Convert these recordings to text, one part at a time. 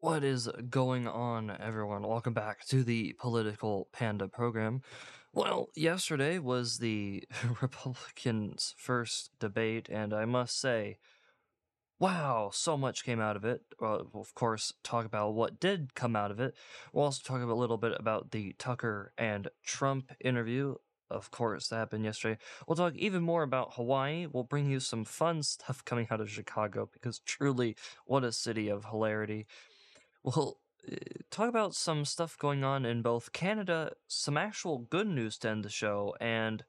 What is going on, everyone? Welcome back to the Political Panda program. Well, yesterday was the Republicans' first debate, and I must say, wow, so much came out of it. Uh, we'll, of course, talk about what did come out of it. We'll also talk a little bit about the Tucker and Trump interview. Of course, that happened yesterday. We'll talk even more about Hawaii. We'll bring you some fun stuff coming out of Chicago because truly, what a city of hilarity. We'll uh, talk about some stuff going on in both Canada, some actual good news to end the show, and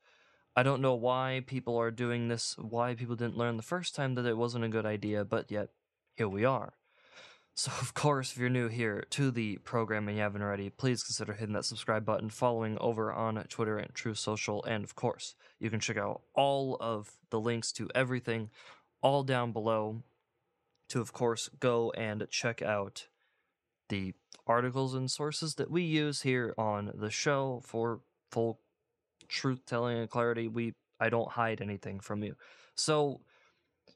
I don't know why people are doing this, why people didn't learn the first time that it wasn't a good idea, but yet here we are. So, of course, if you're new here to the program and you haven't already, please consider hitting that subscribe button, following over on Twitter and Truth Social, and of course, you can check out all of the links to everything all down below to, of course, go and check out the articles and sources that we use here on the show for full truth telling and clarity. We I don't hide anything from you. So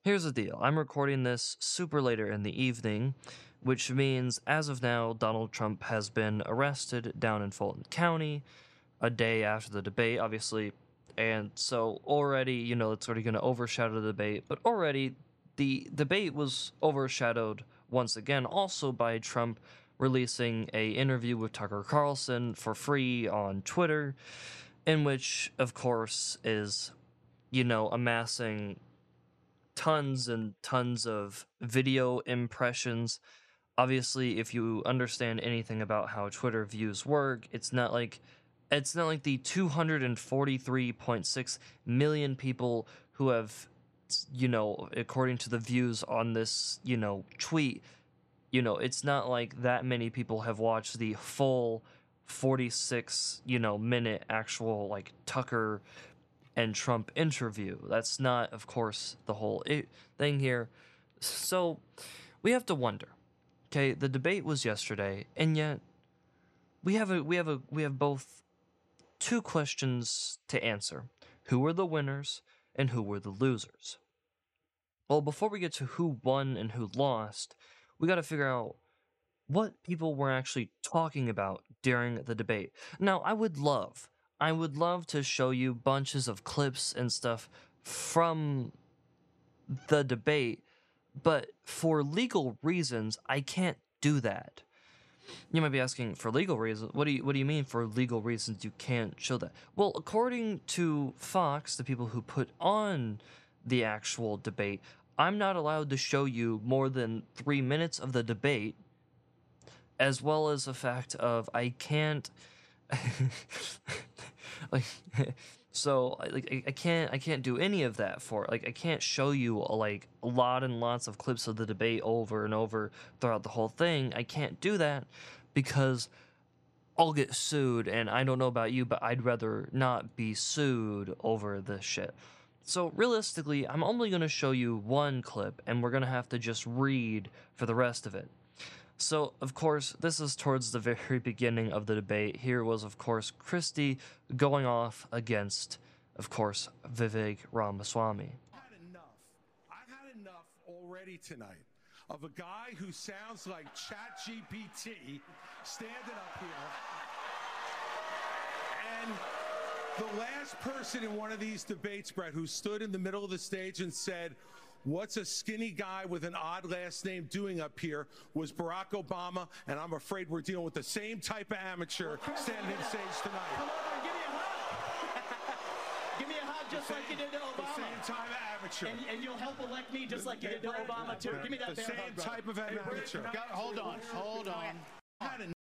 here's the deal. I'm recording this super later in the evening, which means as of now Donald Trump has been arrested down in Fulton County a day after the debate, obviously. And so already, you know, it's already going to overshadow the debate, but already the debate was overshadowed once again also by Trump releasing a interview with Tucker Carlson for free on Twitter, in which, of course, is you know amassing tons and tons of video impressions. Obviously, if you understand anything about how Twitter views work, it's not like it's not like the 243.6 million people who have you know according to the views on this you know tweet you know, it's not like that many people have watched the full 46, you know, minute actual like Tucker and Trump interview. That's not, of course, the whole thing here. So we have to wonder. Okay, the debate was yesterday, and yet we have a we have a we have both two questions to answer. Who were the winners and who were the losers? Well, before we get to who won and who lost, we got to figure out what people were actually talking about during the debate. Now, I would love, I would love to show you bunches of clips and stuff from the debate, but for legal reasons, I can't do that. You might be asking for legal reasons. What do you what do you mean for legal reasons you can't show that? Well, according to Fox, the people who put on the actual debate, I'm not allowed to show you more than three minutes of the debate, as well as the fact of I can't, like, so like I can't I can't do any of that for like I can't show you like a lot and lots of clips of the debate over and over throughout the whole thing. I can't do that because I'll get sued, and I don't know about you, but I'd rather not be sued over this shit. So realistically, I'm only going to show you one clip and we're going to have to just read for the rest of it. So, of course, this is towards the very beginning of the debate. Here was, of course, Christie going off against, of course, Vivek Ramaswamy. I've had enough. I've had enough already tonight of a guy who sounds like ChatGPT standing up here and the last person in one of these debates, Brett, who stood in the middle of the stage and said, What's a skinny guy with an odd last name doing up here was Barack Obama, and I'm afraid we're dealing with the same type of amateur standing on stage tonight. Come on, give me a hug. give me a hug just same, like you did to Obama. The same type of amateur. And, and you'll help elect me just like you did to Obama, too. Give me that The same hug, type of amateur. Hold on, hold on.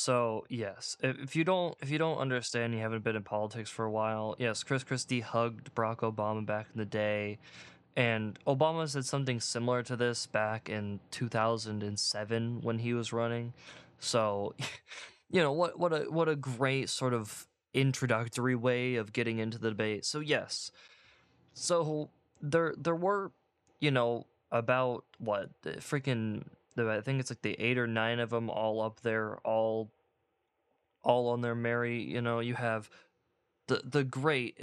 So yes, if, you don't if you don't understand, you haven't been in politics for a while. Yes, Chris Christie hugged Barack Obama back in the day, and Obama said something similar to this back in 2007 when he was running. So, you know what what a what a great sort of introductory way of getting into the debate. So yes, so there there were you know about what freaking the, I think it's like the eight or nine of them all up there, all all on their merry. You know, you have the the great,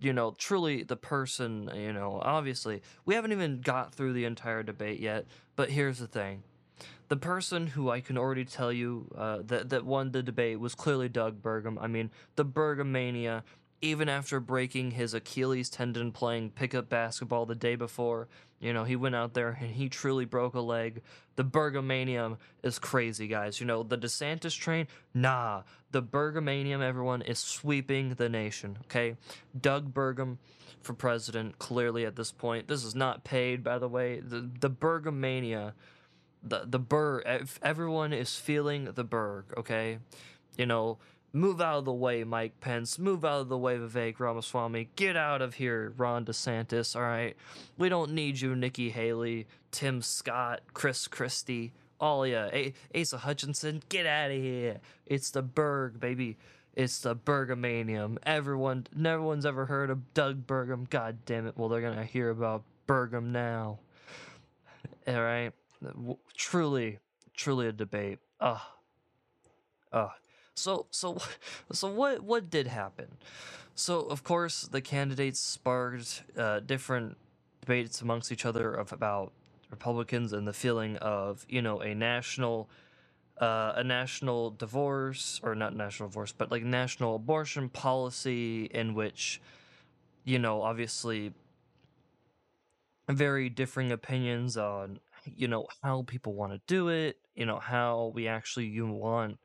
you know, truly the person. You know, obviously we haven't even got through the entire debate yet. But here's the thing: the person who I can already tell you uh, that that won the debate was clearly Doug Burgum. I mean, the Burgumania, even after breaking his Achilles tendon playing pickup basketball the day before, you know, he went out there and he truly broke a leg. The Burgumanium is crazy, guys. You know, the DeSantis train, nah. The Burgumanium, everyone, is sweeping the nation, okay? Doug Burgum for president, clearly at this point. This is not paid, by the way. The, the Burgumania the the Berg. Everyone is feeling the Berg. Okay, you know, move out of the way, Mike Pence. Move out of the way, Vivek Ramaswamy. Get out of here, Ron DeSantis. All right, we don't need you, Nikki Haley, Tim Scott, Chris Christie. All ya, A- Asa Hutchinson. Get out of here. It's the Berg, baby. It's the Burgumanium. Everyone, no one's ever heard of Doug Burgum. God damn it. Well, they're gonna hear about Burgum now. All right truly, truly a debate. Ugh. Ugh. So, so, so what, what did happen? So, of course, the candidates sparked uh, different debates amongst each other of about Republicans and the feeling of you know a national, uh, a national divorce or not national divorce, but like national abortion policy in which, you know, obviously, very differing opinions on you know how people want to do it you know how we actually you want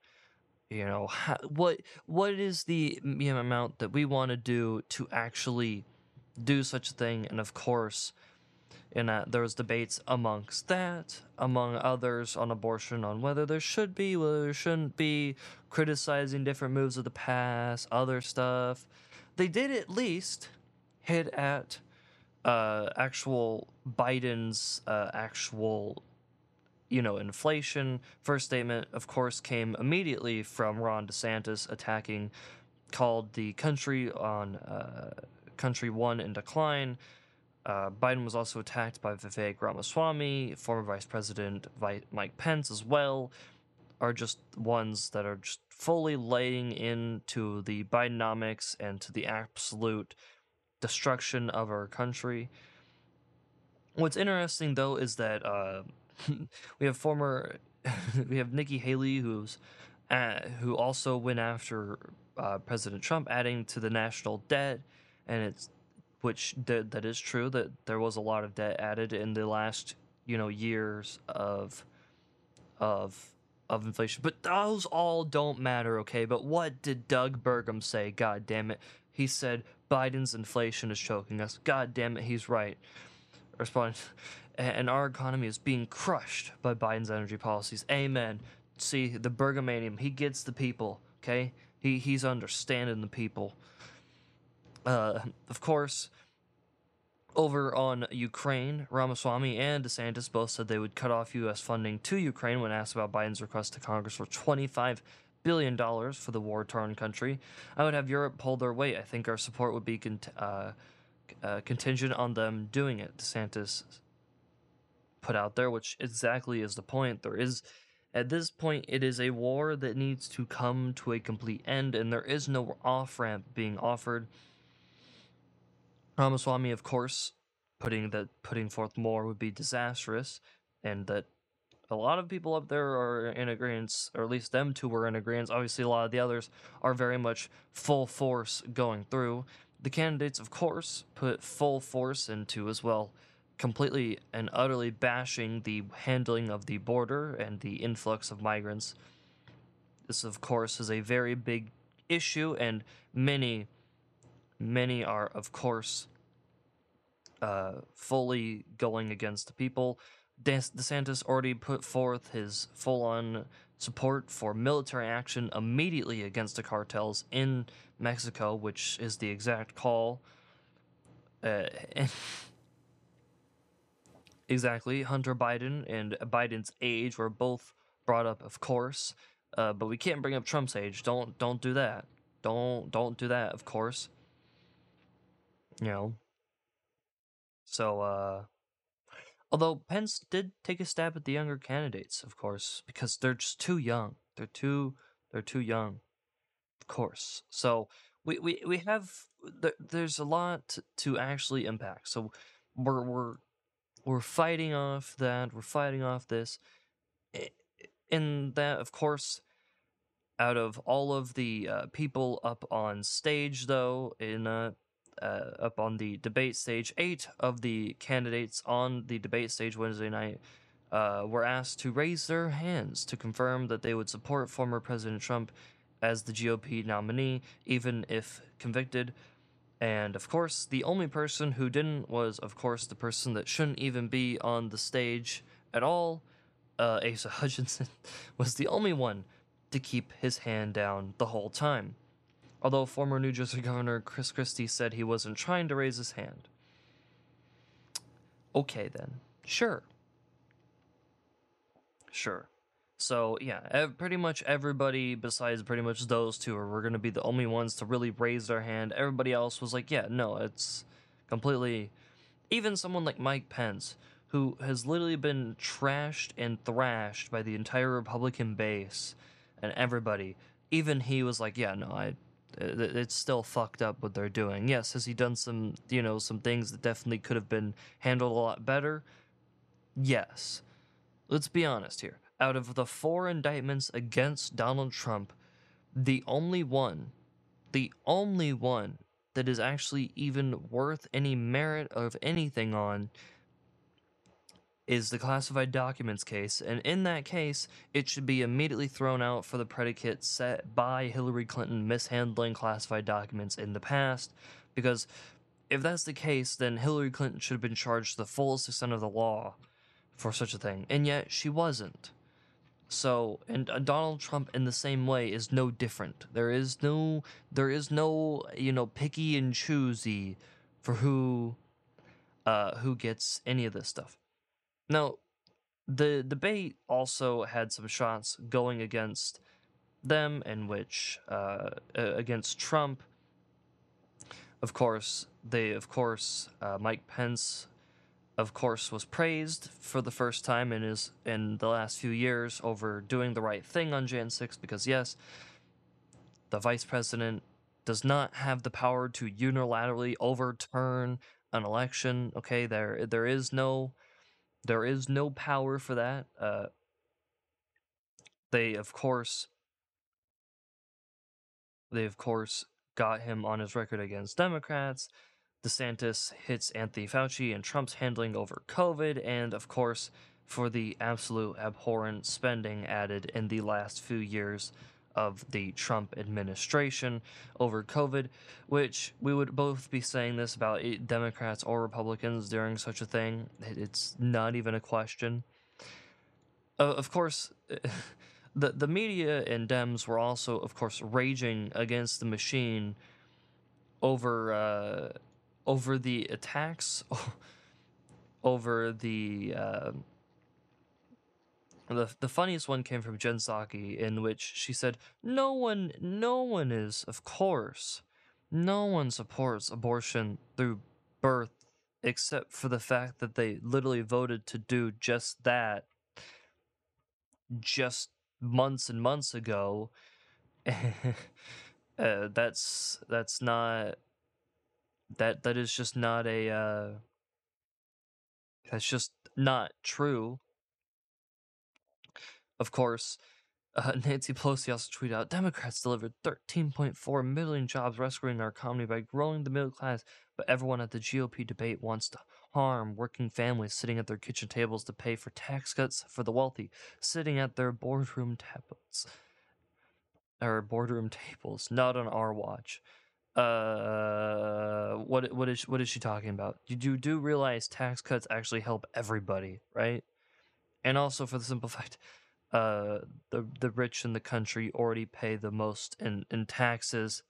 you know how, what what is the amount that we want to do to actually do such a thing? And of course in that there was debates amongst that among others on abortion on whether there should be whether there shouldn't be criticizing different moves of the past other stuff. They did at least hit at uh, actual Biden's uh, actual, you know, inflation. First statement, of course, came immediately from Ron DeSantis attacking, called the country on uh, country one in decline. Uh, Biden was also attacked by Vivek Ramaswamy, former Vice President Mike Pence as well, are just ones that are just fully laying into the Bidenomics and to the absolute destruction of our country. What's interesting though is that uh, we have former we have Nikki Haley who's uh, who also went after uh, President Trump, adding to the national debt, and it's which th- that is true that there was a lot of debt added in the last you know years of of of inflation. But those all don't matter, okay? But what did Doug Burgum say? God damn it. He said Biden's inflation is choking us. God damn it, he's right. Respond, and our economy is being crushed by Biden's energy policies. Amen. See, the Burgomanium, he gets the people, okay? He he's understanding the people. Uh, of course, over on Ukraine, Ramaswamy and DeSantis both said they would cut off U.S. funding to Ukraine when asked about Biden's request to Congress for 25 billion dollars for the war-torn country. I would have Europe pull their weight. I think our support would be cont- uh, uh, contingent on them doing it. DeSantis put out there, which exactly is the point. There is, at this point, it is a war that needs to come to a complete end, and there is no off ramp being offered. Ramaswamy, of course, putting that putting forth more would be disastrous, and that a lot of people up there are in agreement, or at least them two were in agreement. Obviously, a lot of the others are very much full force going through. The candidates, of course, put full force into as well, completely and utterly bashing the handling of the border and the influx of migrants. This, of course, is a very big issue, and many, many are, of course, uh, fully going against the people. DeSantis already put forth his full on support for military action immediately against the cartels in Mexico, which is the exact call. Uh, exactly. Hunter Biden and Biden's age were both brought up, of course, uh, but we can't bring up Trump's age. Don't don't do that. Don't don't do that. Of course. You know. So uh, Although Pence did take a stab at the younger candidates, of course, because they're just too young. They're too they're too young, of course. So we we, we have there, there's a lot to actually impact. So we're we're we're fighting off that. We're fighting off this. And that, of course, out of all of the uh, people up on stage, though, in uh, uh, up on the debate stage, eight of the candidates on the debate stage Wednesday night uh, were asked to raise their hands to confirm that they would support former President Trump as the GOP nominee, even if convicted. And of course, the only person who didn't was, of course, the person that shouldn't even be on the stage at all. Uh, Asa Hutchinson was the only one to keep his hand down the whole time. Although former New Jersey Governor Chris Christie said he wasn't trying to raise his hand. Okay, then. Sure. Sure. So, yeah, ev- pretty much everybody besides pretty much those two are were going to be the only ones to really raise their hand. Everybody else was like, yeah, no, it's completely. Even someone like Mike Pence, who has literally been trashed and thrashed by the entire Republican base and everybody, even he was like, yeah, no, I. it- It's still fucked up what they're doing. Yes, has he done some, you know, some things that definitely could have been handled a lot better? Yes let's be honest here. Out of the four indictments against Donald Trump, the only one, the only one that is actually even worth any merit of anything on is the classified documents case. And in that case, it should be immediately thrown out for the predicate set by Hillary Clinton mishandling classified documents in the past. Because if that's the case, then Hillary Clinton should have been charged the fullest extent of the law for such a thing, and yet she wasn't. So, and uh, Donald Trump in the same way is no different. There is no, there is no, you know, picky and choosy for who, uh, who gets any of this stuff. Now, the debate also had some shots going against them, in which, uh, uh, against Trump. Of course, they, of course, uh, Mike Pence of course, was praised for the first time in his in the last few years over doing the right thing on Jan 6 because yes, the vice president does not have the power to unilaterally overturn an election. Okay, there there is no there is no power for that. Uh, they of course they of course got him on his record against Democrats. DeSantis hits Anthony Fauci and Trump's handling over COVID, and of course, for the absolute abhorrent spending added in the last few years of the Trump administration over COVID, which we would both be saying this about Democrats or Republicans during such a thing. It's not even a question. Of course, the the media and Dems were also, of course, raging against the machine over uh, over the attacks, over the uh, the the funniest one came from Jen Psaki, in which she said, "No one, no one is, of course, no one supports abortion through birth, except for the fact that they literally voted to do just that, just months and months ago." uh, that's that's not that that is just not a uh that's just not true. Of course uh, Nancy Pelosi also tweeted out Democrats delivered 13.4 million jobs rescuing our economy by growing the middle class, but everyone at the GOP debate wants to harm working families sitting at their kitchen tables to pay for tax cuts for the wealthy, sitting at their boardroom tablets or boardroom tables, not on our watch uh what what is what is she talking about? You do do realize tax cuts actually help everybody right? And also for the simple fact uh the the rich in the country already pay the most in in taxes.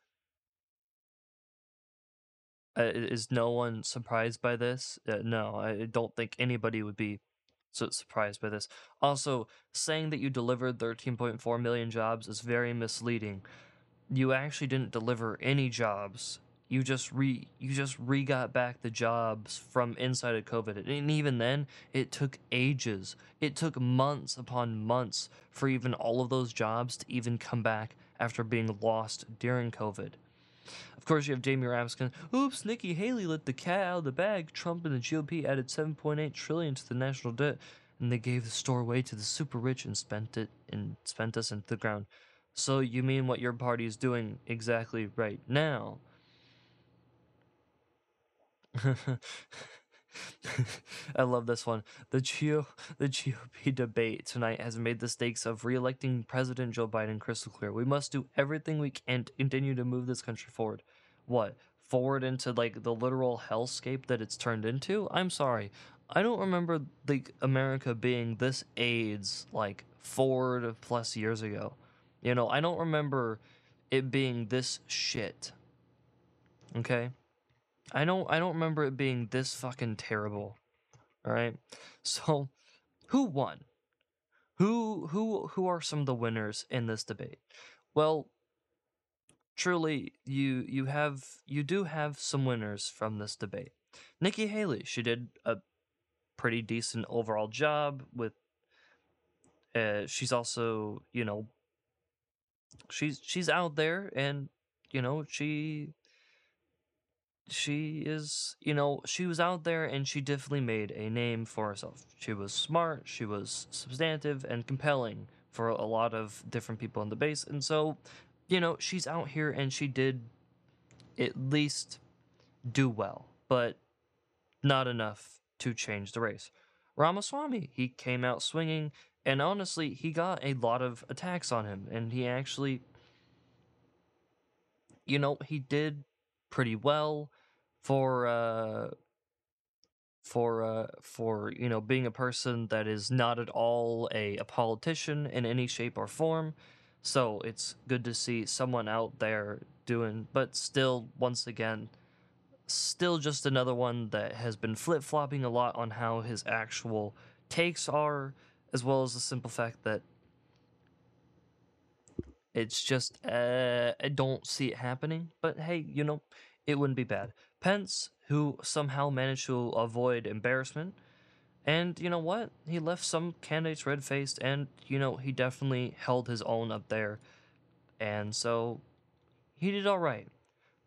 Uh, is no one surprised by this? Uh, no i don't think anybody would be so surprised by this. Also saying that you delivered 13.4 million jobs is very misleading you actually didn't deliver any jobs. You just re you just re got back the jobs from inside of COVID. And even then, it took ages. It took months upon months for even all of those jobs to even come back after being lost during COVID. Of course, you have Jamie Raskin. Oops, Nikki Haley let the cat out of the bag. Trump and the GOP added 7.8 trillion to the national debt. and they gave the store away to the super rich and spent it and spent us into the ground. So you mean what your party is doing exactly right now? I love this one. The GO, the GOP debate tonight has made the stakes of re-electing President Joe Biden crystal clear. We must do everything we can to continue to move this country forward. What? Forward into like the literal hellscape that it's turned into? I'm sorry. I don't remember like America being this AIDS like four plus years ago. You know, I don't remember it being this shit. Okay? I don't I don't remember it being this fucking terrible. All right? So, who won? Who who who are some of the winners in this debate? Well, truly you you have you do have some winners from this debate. Nikki Haley, she did a pretty decent overall job with uh she's also, you know, she's she's out there and you know, she she is, you know, she was out there and she definitely made a name for herself. She was smart, she was substantive and compelling for a lot of different people in the base. And so, you know, she's out here and she did at least do well, but not enough to change the race. Ramaswamy, he came out swinging, and honestly, he got a lot of attacks on him, and he actually, you know, he did pretty well for uh for uh for you know being a person that is not at all a, a politician in any shape or form. So it's good to see someone out there doing but still once again still just another one that has been flip-flopping a lot on how his actual takes are as well as the simple fact that it's just uh, i don't see it happening but hey you know it wouldn't be bad Pence, who somehow managed to avoid embarrassment. And you know what? He left some candidates red faced, and you know, he definitely held his own up there. And so he did all right.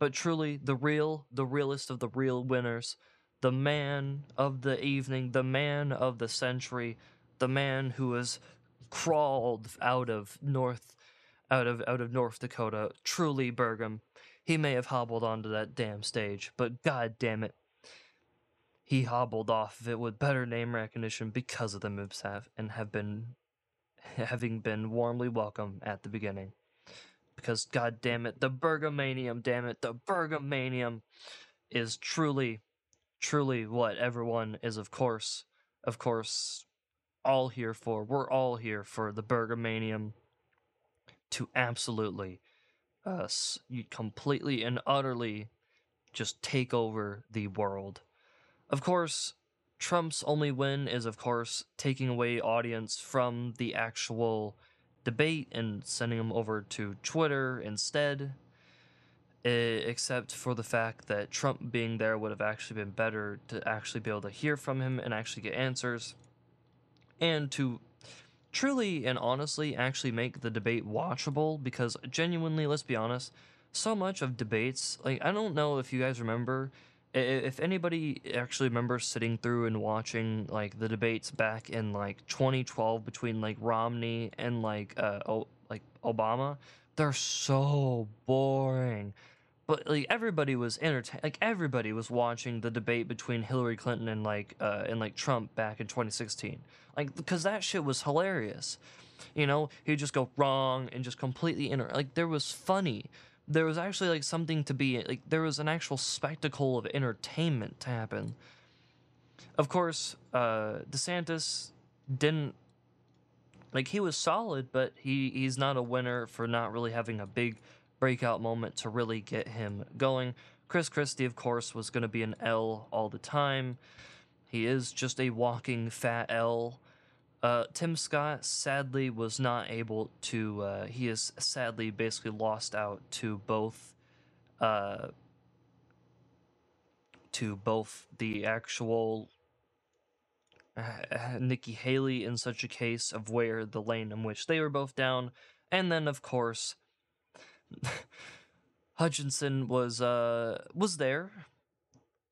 But truly, the real, the realest of the real winners, the man of the evening, the man of the century, the man who has crawled out of North out of out of North Dakota, truly Burgum. he may have hobbled onto that damn stage, but god damn it. He hobbled off of it with better name recognition because of the moves have and have been having been warmly welcomed at the beginning. Because god damn it, the Burgomanium, damn it, the Burgomanium is truly, truly what everyone is of course, of course, all here for. We're all here for the Burgomanium to absolutely uh, us you completely and utterly just take over the world. Of course, Trump's only win is, of course, taking away audience from the actual debate and sending them over to Twitter instead. Except for the fact that Trump being there would have actually been better to actually be able to hear from him and actually get answers. And to truly and honestly actually make the debate watchable because genuinely, let's be honest, so much of debates, like, I don't know if you guys remember. If anybody actually remembers sitting through and watching like the debates back in like 2012 between like Romney and like uh o- like Obama, they're so boring but like everybody was entertained like everybody was watching the debate between Hillary Clinton and like uh and like Trump back in 2016 like because that shit was hilarious. You know he'd just go wrong and just completely inter like there was funny. There was actually like something to be like there was an actual spectacle of entertainment to happen. Of course uh DeSantis didn't like he was solid but he he's not a winner for not really having a big breakout moment to really get him going. Chris Christie, of course, was going to be an L all the time. He is just a walking fat L. Uh, Tim Scott sadly was not able to. Uh, he is sadly basically lost out to both, uh, to both the actual uh, Nikki Haley in such a case of where the lane in which they were both down, and then of course Hutchinson was uh was there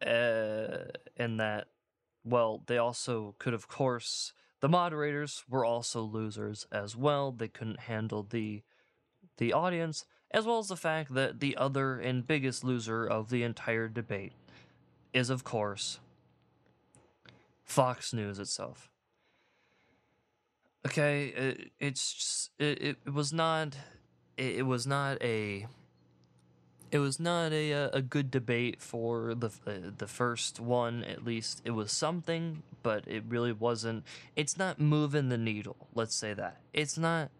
uh in that well they also could of course The moderators were also losers as well. They couldn't handle the the audience, as well as the fact that the other and biggest loser of the entire debate is, of course, Fox News itself. Okay, it, it's just, it, it was not it, it was not a it was not a uh, a good debate for the uh, the first one at least. It was something but it really wasn't it's not moving the needle let's say that. It's not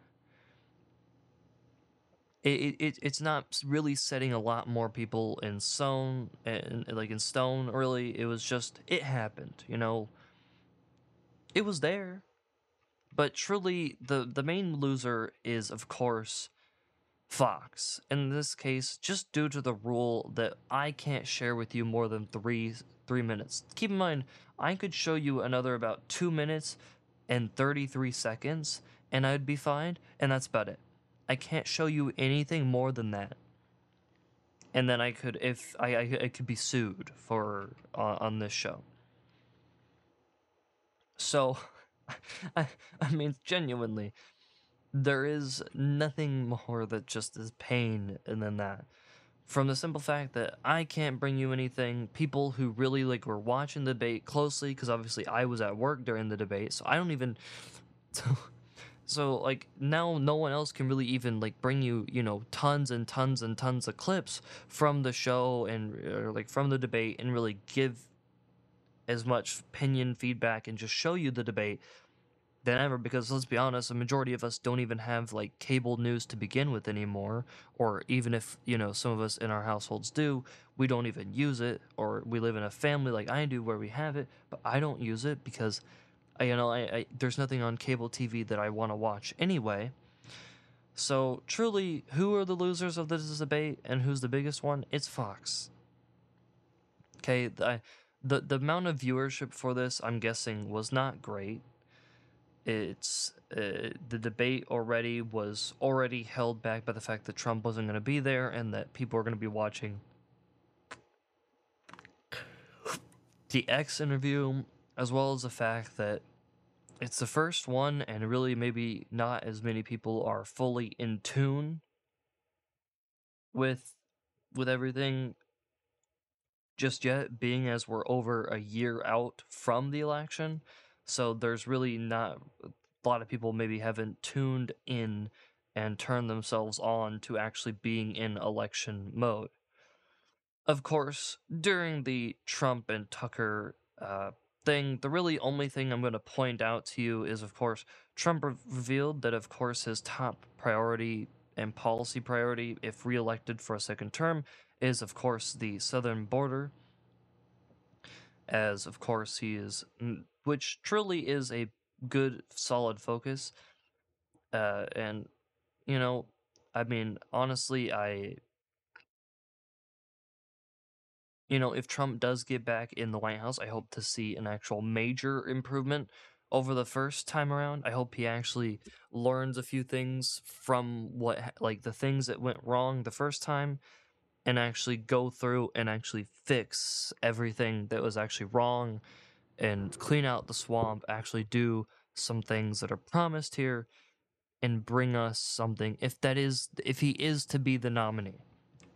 it, it it's not really setting a lot more people in stone and like in stone really. It was just it happened you know? It was there. But truly the the main loser is of course Fox. In this case, just due to the rule that I can't share with you more than three three minutes. Keep in mind, I could show you another about two minutes and 33 seconds, and I'd be fine, and that's about it. I can't show you anything more than that. And then I could, if I, I, I could be sued for uh, on this show. So, I, I mean, genuinely, there is nothing more that just is pain than that. From the simple fact that I can't bring you anything, people who really like were watching the debate closely, because obviously I was at work during the debate, so I don't even. So, so like now, no one else can really even like bring you, you know, tons and tons and tons of clips from the show and or, like from the debate and really give as much opinion feedback and just show you the debate than ever because let's be honest a majority of us don't even have like cable news to begin with anymore or even if you know some of us in our households do we don't even use it or we live in a family like i do where we have it but i don't use it because I, you know I, I there's nothing on cable tv that i want to watch anyway. So truly who are the losers of this debate and who's the biggest one? It's fox. Okay the the amount of viewership for this i'm guessing was not great it's uh, the debate already was already held back by the fact that Trump wasn't going to be there and that people are going to be watching the X interview, as well as the fact that it's the first one, and really maybe not as many people are fully in tune with with everything just yet, being as we're over a year out from the election. So there's really not a lot of people maybe haven't tuned in and turned themselves on to actually being in election mode. Of course, during the Trump and Tucker uh, thing, the really only thing I'm going to point out to you is, of course, Trump revealed that, of course, his top priority and policy priority, if reelected for a second term, is, of course, the southern border as of course he is which truly is a good solid focus uh and you know i mean honestly i you know if trump does get back in the white house i hope to see an actual major improvement over the first time around. I hope he actually learns a few things from what like the things that went wrong the first time and actually go through and actually fix everything that was actually wrong and clean out the swamp, actually do some things that are promised here and bring us something if that is if he is to be the nominee.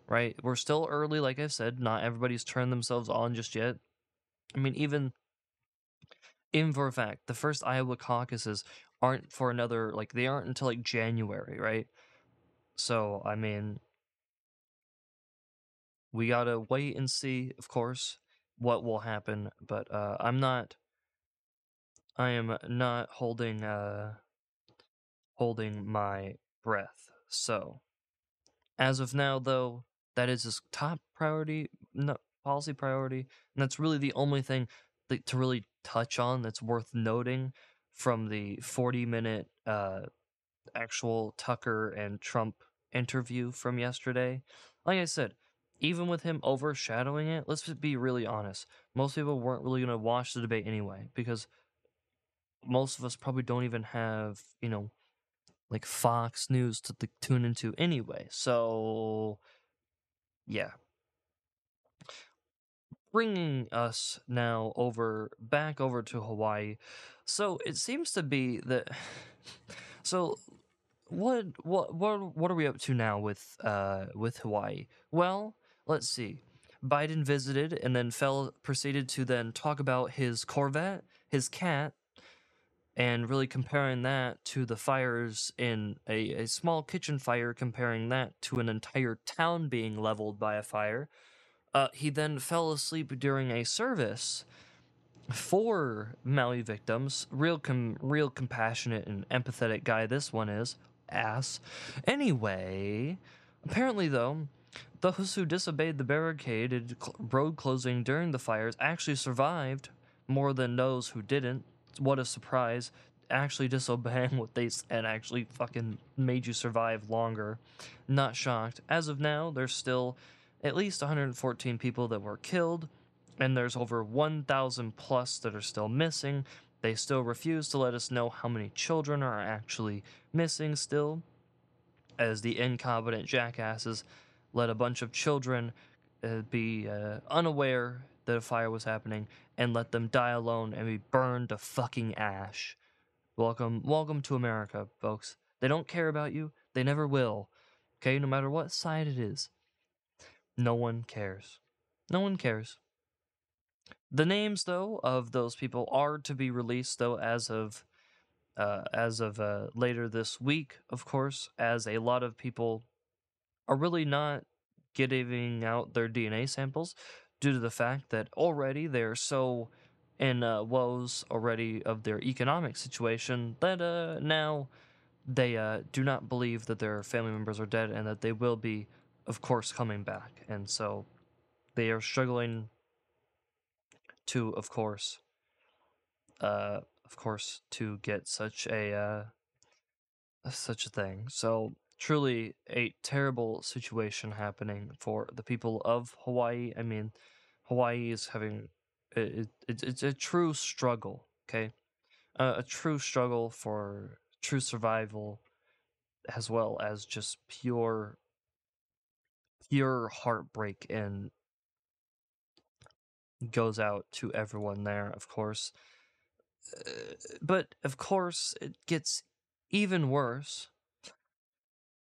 Right? We're still early like I've said, not everybody's turned themselves on just yet. I mean even in for a fact, the first Iowa caucuses aren't for another like they aren't until like January, right? So, I mean, we gotta wait and see, of course, what will happen. But uh, I'm not. I am not holding uh, holding my breath. So, as of now, though, that is his top priority, no, policy priority, and that's really the only thing that, to really touch on that's worth noting from the 40 minute uh, actual Tucker and Trump interview from yesterday. Like I said, even with him overshadowing it, let's be really honest. Most people weren't really going to watch the debate anyway because most of us probably don't even have, you know, like Fox News to tune into anyway. So, yeah. Bringing us now over back over to Hawaii. So it seems to be that. So, what what what what are we up to now with uh with Hawaii? Well, let's see. Biden visited and then fell proceeded to then talk about his Corvette, his cat, and really comparing that to the fires in a, a small kitchen fire, comparing that to an entire town being leveled by a fire. Uh, he then fell asleep during a service for Maui victims. Real, com- real compassionate and empathetic guy. This one is ass. Anyway, apparently though, those who disobeyed the barricaded road closing during the fires actually survived more than those who didn't. What a surprise! Actually disobeying what they said actually fucking made you survive longer. Not shocked. As of now, there's still at least 114 people that were killed and there's over 1,000 plus that are still missing. They still refuse to let us know how many children are actually missing still, as the incompetent jackasses let a bunch of children uh, be uh, unaware that a fire was happening and let them die alone and be burned to fucking ash. Welcome, welcome to America, folks. They don't care about you. They never will. Okay, no matter what side it is. No one cares. No one cares. The names, though, of those people are to be released, though, as of uh, as of uh, later this week, of course, as a lot of people are really not giving out their DNA samples due to the fact that already they're so in uh, woes already of their economic situation that uh, now they uh, do not believe that their family members are dead and that they will be, of course, coming back. And so they are struggling to, of course, uh, of course, to get such a uh, such a thing. So truly a terrible situation happening for the people of Hawaii. I mean, Hawaii is having it, it, it's a true struggle. Okay, uh, a true struggle for true survival, as well as just pure pure heartbreak and goes out to everyone there, of course. Uh, but of course, it gets even worse.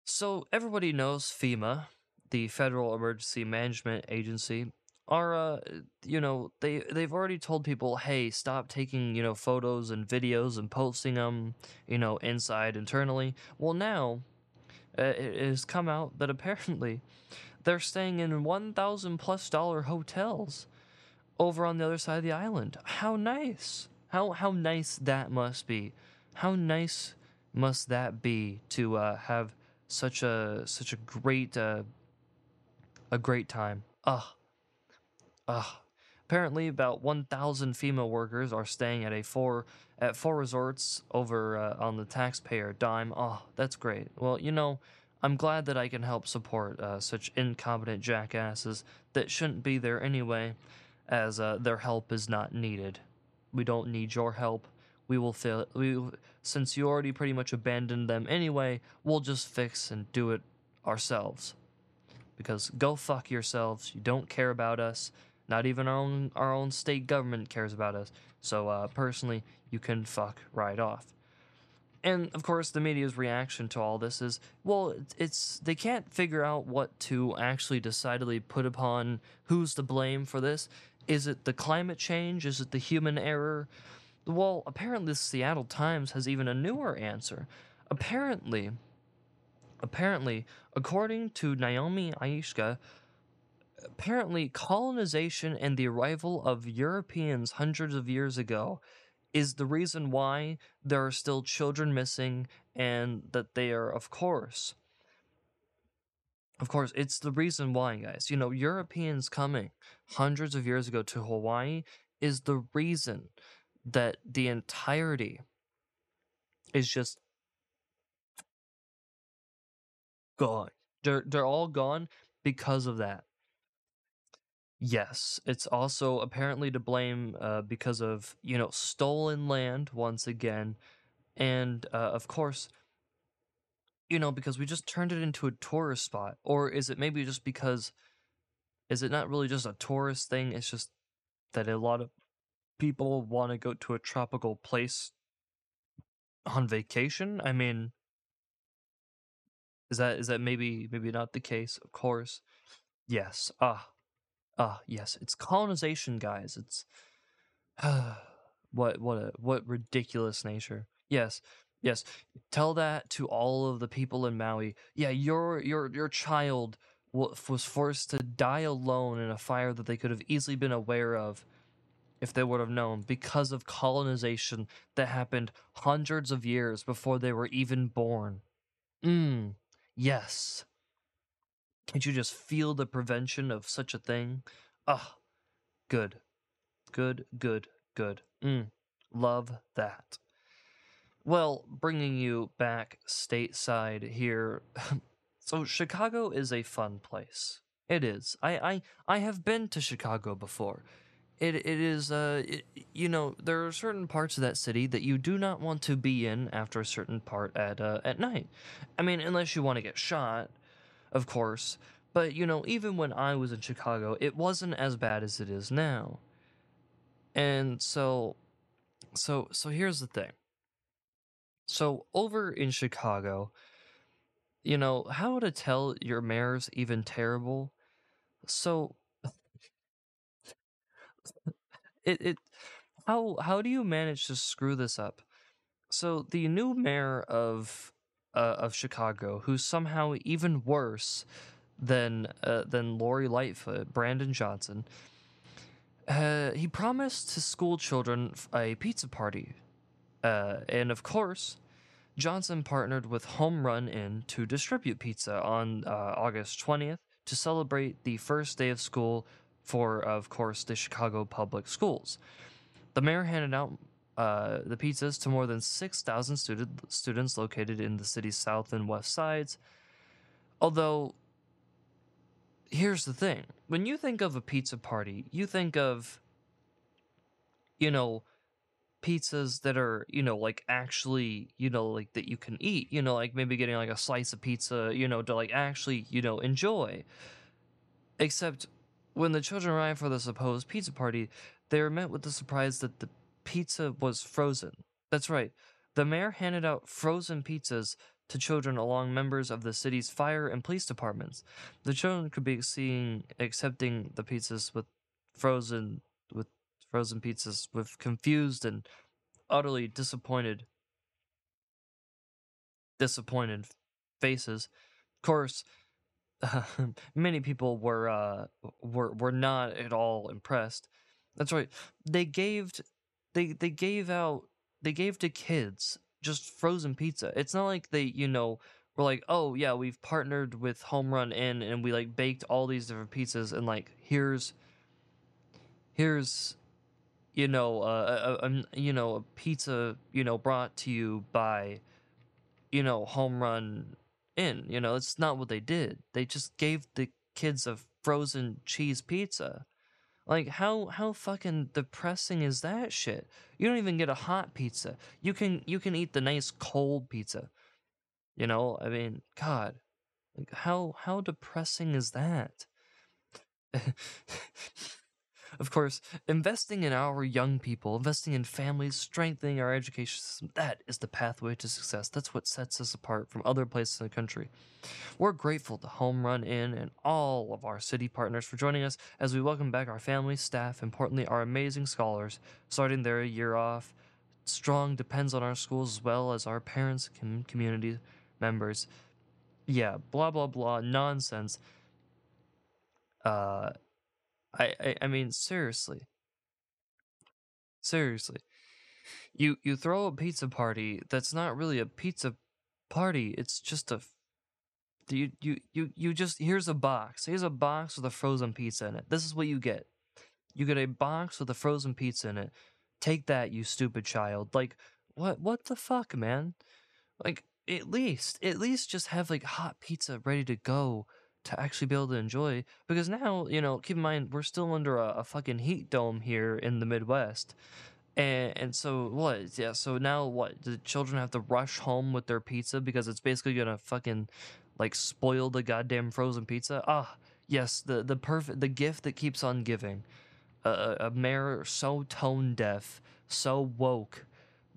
So everybody knows FEMA, the Federal Emergency Management Agency, are uh, you know they they've already told people, hey, stop taking you know photos and videos and posting them, you know, inside internally. Well, now uh, it has come out that apparently they're staying in one thousand plus dollar hotels over on the other side of the island. How nice. How how nice that must be. How nice must that be to uh, have such a such a great uh, a great time. Ugh. Ugh. Apparently, about 1,000 FEMA workers are staying at a four at four resorts over uh, on the taxpayer dime. Oh, that's great. Well, you know, I'm glad that I can help support uh, such incompetent jackasses that shouldn't be there anyway as uh, their help is not needed. We don't need your help. We will fail. We since you already pretty much abandoned them anyway. We'll just fix and do it ourselves. Because go fuck yourselves. You don't care about us. Not even our own our own state government cares about us. So uh, personally, you can fuck right off. And of course, the media's reaction to all this is, well, it's they can't figure out what to actually decidedly put upon who's to blame for this. Is it the climate change? Is it the human error? Well, apparently, the Seattle Times has even a newer answer. Apparently, apparently, according to Naomi Aishka, apparently colonization and the arrival of Europeans hundreds of years ago is the reason why there are still children missing and that they are, of course, of course, it's the reason why, guys. You know, Europeans coming hundreds of years ago to Hawaii is the reason that the entirety is just gone. They're they're all gone because of that. Yes, it's also apparently to blame uh, because of you know stolen land once again, and uh, of course you know, because we just turned it into a tourist spot? Or is it maybe just because is it not really just a tourist thing? It's just that a lot of people want to go to a tropical place on vacation? I mean, is that is that maybe maybe not the case? Of course. Yes. Ah. Ah, yes. It's colonization, guys. It's what what a what ridiculous nature. Yes. Yes. Tell that to all of the people in Maui. Yeah, your your your child was forced to die alone in a fire that they could have easily been aware of if they would have known because of colonization that happened hundreds of years before they were even born. Mm. Yes. Can't you just feel the prevention of such a thing? Ah, good. Good, good, good. Mm. Love that. Well, bringing you back stateside here. so Chicago is a fun place. It is. I I I have been to Chicago before. It it is uh it, you know there are certain parts of that city that you do not want to be in after a certain part at uh, at night. I mean, unless you want to get shot, of course. But you know, even when I was in Chicago, it wasn't as bad as it is now. And so so so here's the thing. So over in Chicago, you know, how to tell your mayor's even terrible? So it it how how do you manage to screw this up? So the new mayor of uh, of Chicago, who's somehow even worse than uh, than Lori Lightfoot, Brandon Johnson, uh, he promised his school children a pizza party, uh, and of course, Johnson partnered with Home Run Inn to distribute pizza on uh, August twentieth to celebrate the first day of school for, of course, the Chicago public schools. The mayor handed out uh, the pizzas to more than 6,000 student, students located in the city's south and west sides. Although, here's the thing when you think of a pizza party, you think of, you know, pizzas that are, you know, like actually, you know, like that you can eat, you know, like maybe getting like a slice of pizza, you know, to like actually, you know, enjoy. Except when the children arrived for the supposed pizza party, they were met with the surprise that the pizza was frozen. That's right. The mayor handed out frozen pizzas to children along members of the city's fire and police departments. The children could be seen accepting the pizzas with frozen with frozen pizzas with confused and utterly disappointed disappointed faces. Of course, many people were uh, were were not at all impressed. That's right. They gave they they gave out they gave to kids just frozen pizza. It's not like they you know were like oh yeah we've partnered with Home Run Inn and we like baked all these different pizzas and like here's here's you know uh, a, a, a you know a pizza you know brought to you by you know Home Run Inn. You know it's not what they did. They just gave the kids a frozen cheese pizza. Like how how fucking depressing is that shit? You don't even get a hot pizza. You can you can eat the nice cold pizza. You know, I mean, God, like how how depressing is that? of course, investing in our young people, investing in families, strengthening our education system, that is the pathway to success. That's what sets us apart from other places in the country. We're grateful to Home Run Inn and all of our city partners for joining us as we welcome back our families, staff, importantly, our amazing scholars, starting their year off strong depends on our schools as well as our parents and community members. Yeah, blah blah blah nonsense. Uh I, I I mean seriously. Seriously. You you throw a pizza party that's not really a pizza party. It's just a you you you you just here's a box. Here's a box with a frozen pizza in it. This is what you get. You get a box with a frozen pizza in it. Take that, you stupid child. Like what what the fuck, man? Like at least at least just have like hot pizza ready to go to actually be able to enjoy because now you know keep in mind we're still under a, a fucking heat dome here in the midwest and and so what yeah so now what the children have to rush home with their pizza because it's basically gonna fucking like spoil the goddamn frozen pizza? Ah yes the the perfect the gift that keeps on giving. A, a mayor so tone deaf so woke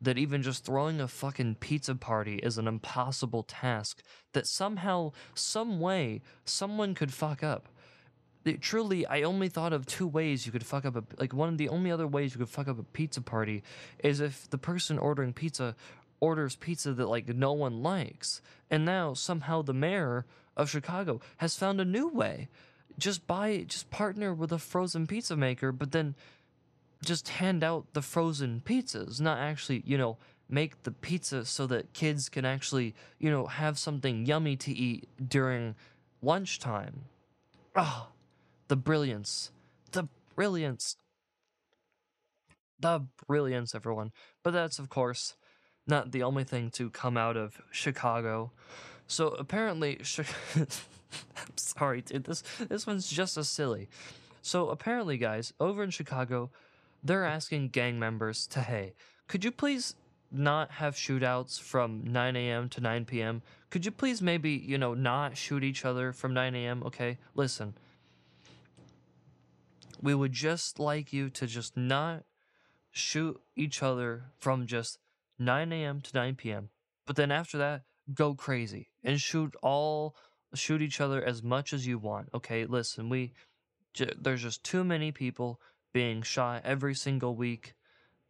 that even just throwing a fucking pizza party is an impossible task that somehow, some way, someone could fuck up. It, truly, I only thought of two ways you could fuck up a like one of the only other ways you could fuck up a pizza party is if the person ordering pizza orders pizza that like no one likes. And now somehow the mayor of Chicago has found a new way. Just buy just partner with a frozen pizza maker, but then just hand out the frozen pizzas, not actually, you know, make the pizza so that kids can actually, you know, have something yummy to eat during lunchtime. Ah, the brilliance. The brilliance. The brilliance, everyone. But that's, of course, not the only thing to come out of Chicago. So apparently, Chi- I'm sorry, dude. This this one's just as silly. So apparently, guys, over in Chicago, they're asking gang members to hey, could you please not have shootouts from 9 a.m. to 9 p.m. Could you please maybe you know not shoot each other from 9 a.m. Okay, listen. We would just like you to just not shoot each other from just 9 a.m. to 9 p.m. But then after that, go crazy and shoot all shoot each other as much as you want. Okay, listen, we there's just too many people being shot every single week,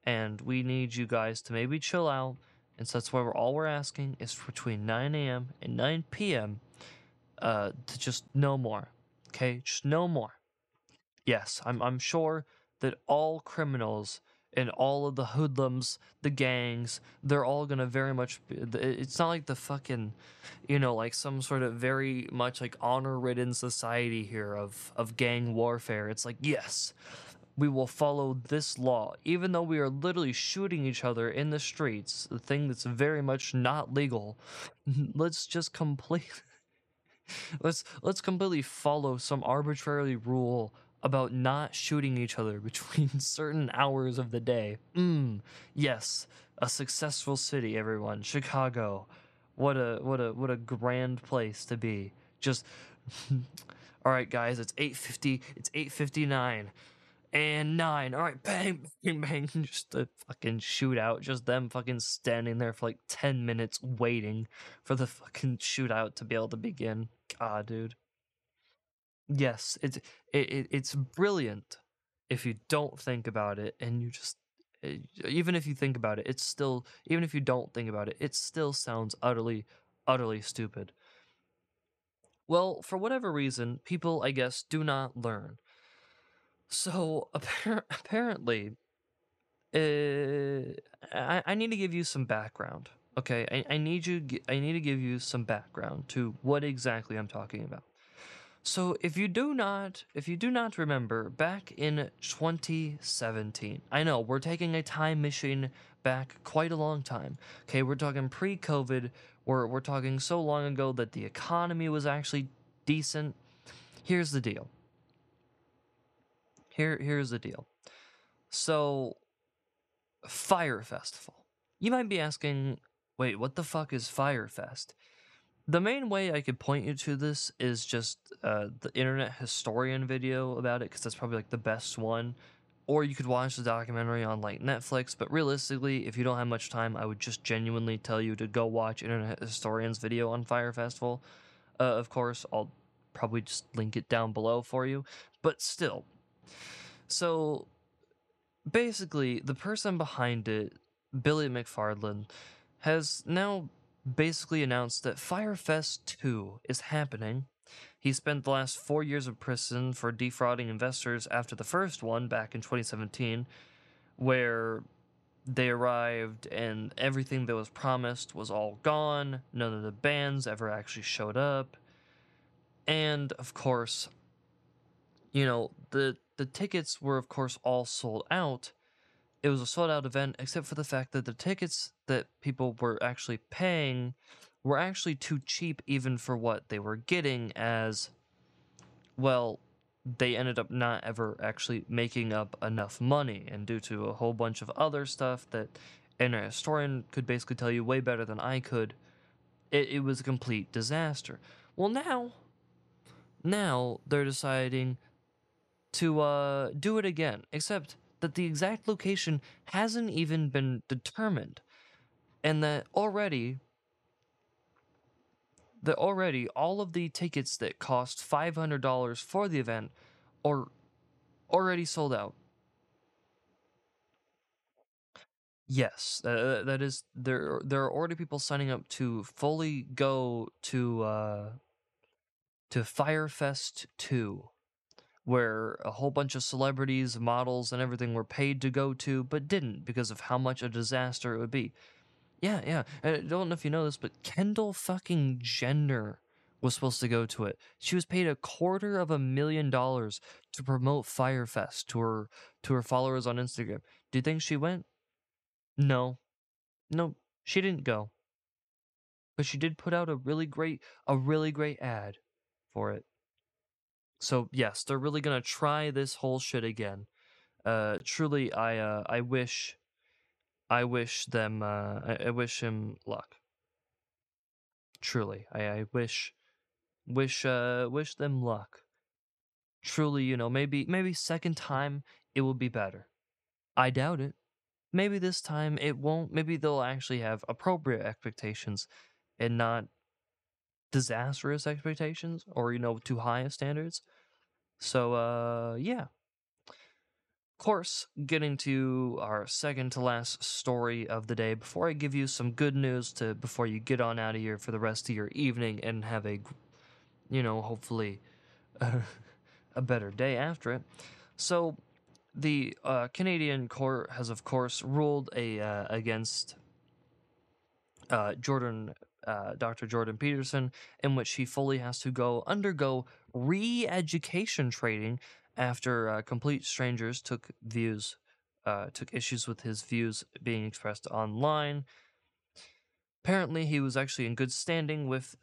and we need you guys to maybe chill out. And so that's why we're all we're asking is between 9 a.m. and 9 p.m. Uh, to just no more. Okay, just no more. Yes, I'm I'm sure that all criminals and all of the hoodlums, the gangs, they're all gonna very much. Be, it's not like the fucking, you know, like some sort of very much like honor-ridden society here of of gang warfare. It's like yes, we will follow this law, even though we are literally shooting each other in the streets. The thing that's very much not legal. Let's just complete. let's let's completely follow some arbitrary rule about not shooting each other between certain hours of the day. Mm, yes, a successful city, everyone. Chicago. What a what a what a grand place to be. Just All right, guys, it's 8:50. It's 8:59. And 9. All right, bang bang bang just a fucking shootout. Just them fucking standing there for like 10 minutes waiting for the fucking shootout to be able to begin. God, dude. Yes, it's it, it it's brilliant if you don't think about it and you just eh, even if you think about it, it's still even if you don't think about it, it still sounds utterly utterly stupid. Well, for whatever reason, people I guess do not learn. So appar- apparently, uh, I I need to give you some background. Okay, I, I need you I need to give you some background to what exactly I'm talking about. So if you do not if you do not remember back in 2017. I know we're taking a time machine back quite a long time. Okay, we're talking pre-COVID. We're we're talking so long ago that the economy was actually decent. Here's the deal. Here here's the deal. So Fyre Festival. You might be asking, "Wait, what the fuck is Fyre Fest?" The main way I could point you to this is just uh, the internet historian video about it because that's probably like the best one. Or you could watch the documentary on like Netflix. But realistically, if you don't have much time, I would just genuinely tell you to go watch Internet Historian's video on Fyre Festival. Uh, of course, I'll probably just link it down below for you. But still, so basically, the person behind it, Billy McFarland, has now basically announced that Fyre Fest 2 is happening. He spent the last four years in prison for defrauding investors after the first one back in 2017, where they arrived and everything that was promised was all gone. None of the bands ever actually showed up. And of course, you know, the the tickets were of course all sold out. It was a sold out event except for the fact that the tickets that people were actually paying were actually too cheap even for what they were getting as well they ended up not ever actually making up enough money and due to a whole bunch of other stuff that and a historian could basically tell you way better than I could it, it was a complete disaster well now now they're deciding to uh do it again except that the exact location hasn't even been determined, and that already that already all of the tickets that cost $500 for the event are already sold out. Yes, uh, that is there. There are already people signing up to fully go to uh, to Fyre Fest Two, where a whole bunch of celebrities, models, and everything were paid to go to, but didn't because of how much a disaster it would be. Yeah, yeah. I don't know if you know this, but Kendall fucking Jenner was supposed to go to it. She was paid a quarter of a million dollars to promote Fyre Fest to her to her followers on Instagram. Do you think she went? No. No, she didn't go. But she did put out a really great a really great ad for it. So, yes, they're really to try this whole shit again. Uh truly I uh I wish I wish them uh I, I wish him luck. Truly. I I wish wish uh wish them luck. Truly, you know, maybe maybe second time it will be better. I doubt it maybe this time it won't maybe they'll actually have appropriate expectations and not disastrous expectations or you know too high of standards. So uh yeah. Of course getting to our second to last story of the day before i give you some good news to before you get on out of here for the rest of your evening and have a you know hopefully a better day after it. So the uh, Canadian court has, of course, ruled a uh, against uh, Jordan, uh, Dr. Jordan Peterson, in which he fully has to go undergo re-education training after uh, complete strangers took views, uh, took issues with his views being expressed online. Apparently, he was actually in good standing with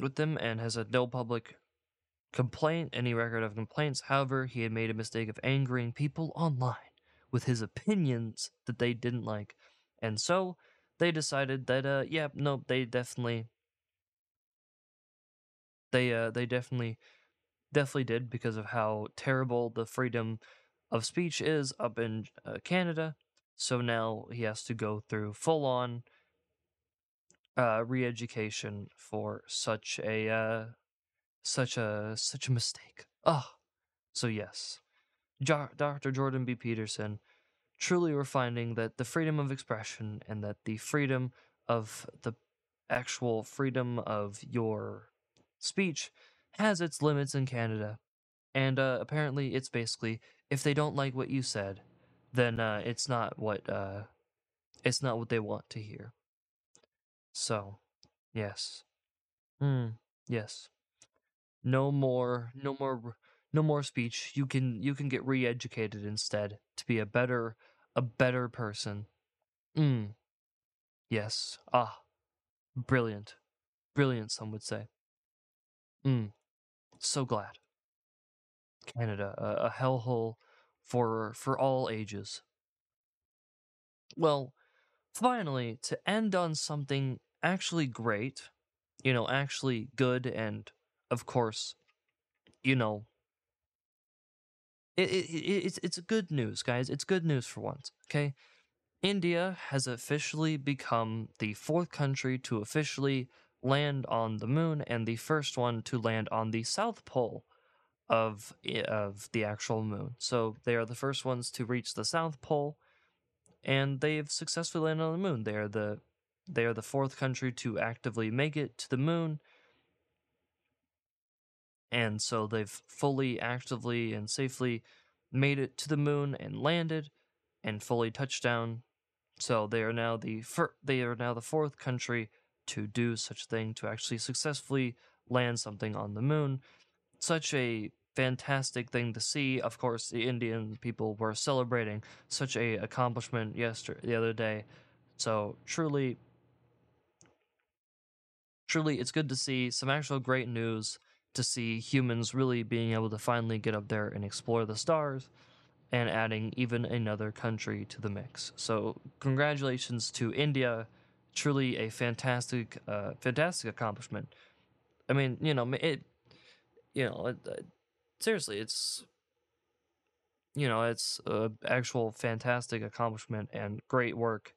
with them and has had no public complaint, any record of complaints. However, he had made a mistake of angering people online with his opinions that they didn't like. And so they decided that uh yeah, no, they definitely they uh they definitely definitely did because of how terrible the freedom of speech is up in uh, Canada. So now he has to go through full on uh re-education for such a uh such a such a mistake. Oh, so yes, jo- Dr. Jordan B. Peterson. Truly, we're finding that the freedom of expression and that the freedom of the actual freedom of your speech has its limits in Canada. And uh, apparently, it's basically if they don't like what you said, then uh, it's not what uh, it's not what they want to hear. So, yes, hmm, yes no more no more no more speech you can you can get re-educated instead to be a better a better person. Mm. Yes. Ah. Brilliant. Brilliant some would say. Mm. So glad. Canada a, a hellhole for for all ages. Well finally to end on something actually great you know actually good and of course, you know, it, it, it, it's it's good news, guys. It's good news for once. Okay, India has officially become the fourth country to officially land on the moon and the first one to land on the south pole of of the actual moon. So they are the first ones to reach the south pole, and they've successfully landed on the moon. They are the they are the fourth country to actively make it to the moon and so they've fully, actively, and safely made it to the moon and landed and fully touched down. So they are now the fir- they are now the fourth country to do such a thing to actually successfully land something on the moon. Such a fantastic thing to see. Of course, the Indian people were celebrating such a accomplishment yesterday the other day. So truly truly it's good to see some actual great news to see humans really being able to finally get up there and explore the stars and adding even another country to the mix. So, congratulations to India. Truly a fantastic, uh, fantastic accomplishment. I mean, you know, it, you know, it, uh, seriously, it's you know, it's a actual fantastic accomplishment and great work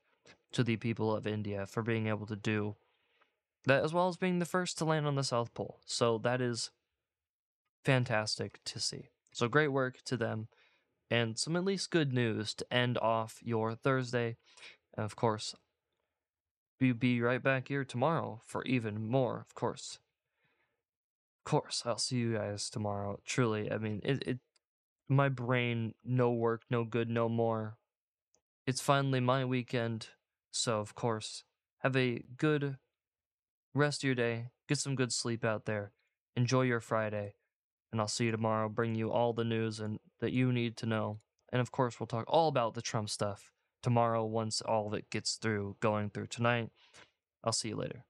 to the people of India for being able to do that, as well as being the first to land on the South Pole. So that is fantastic to see. So great work to them, and some at least good news to end off your Thursday. And of course, we'll be right back here tomorrow for even more, of course. Of course, I'll see you guys tomorrow. Truly, I mean, it, it my brain, no work, no good, no more. It's finally my weekend, so of course, have a good rest of your day. Get some good sleep out there. Enjoy your Friday, and I'll see you tomorrow. Bring you all the news and that you need to know, and of course, we'll talk all about the Trump stuff tomorrow once all of it gets through going through tonight. I'll see you later.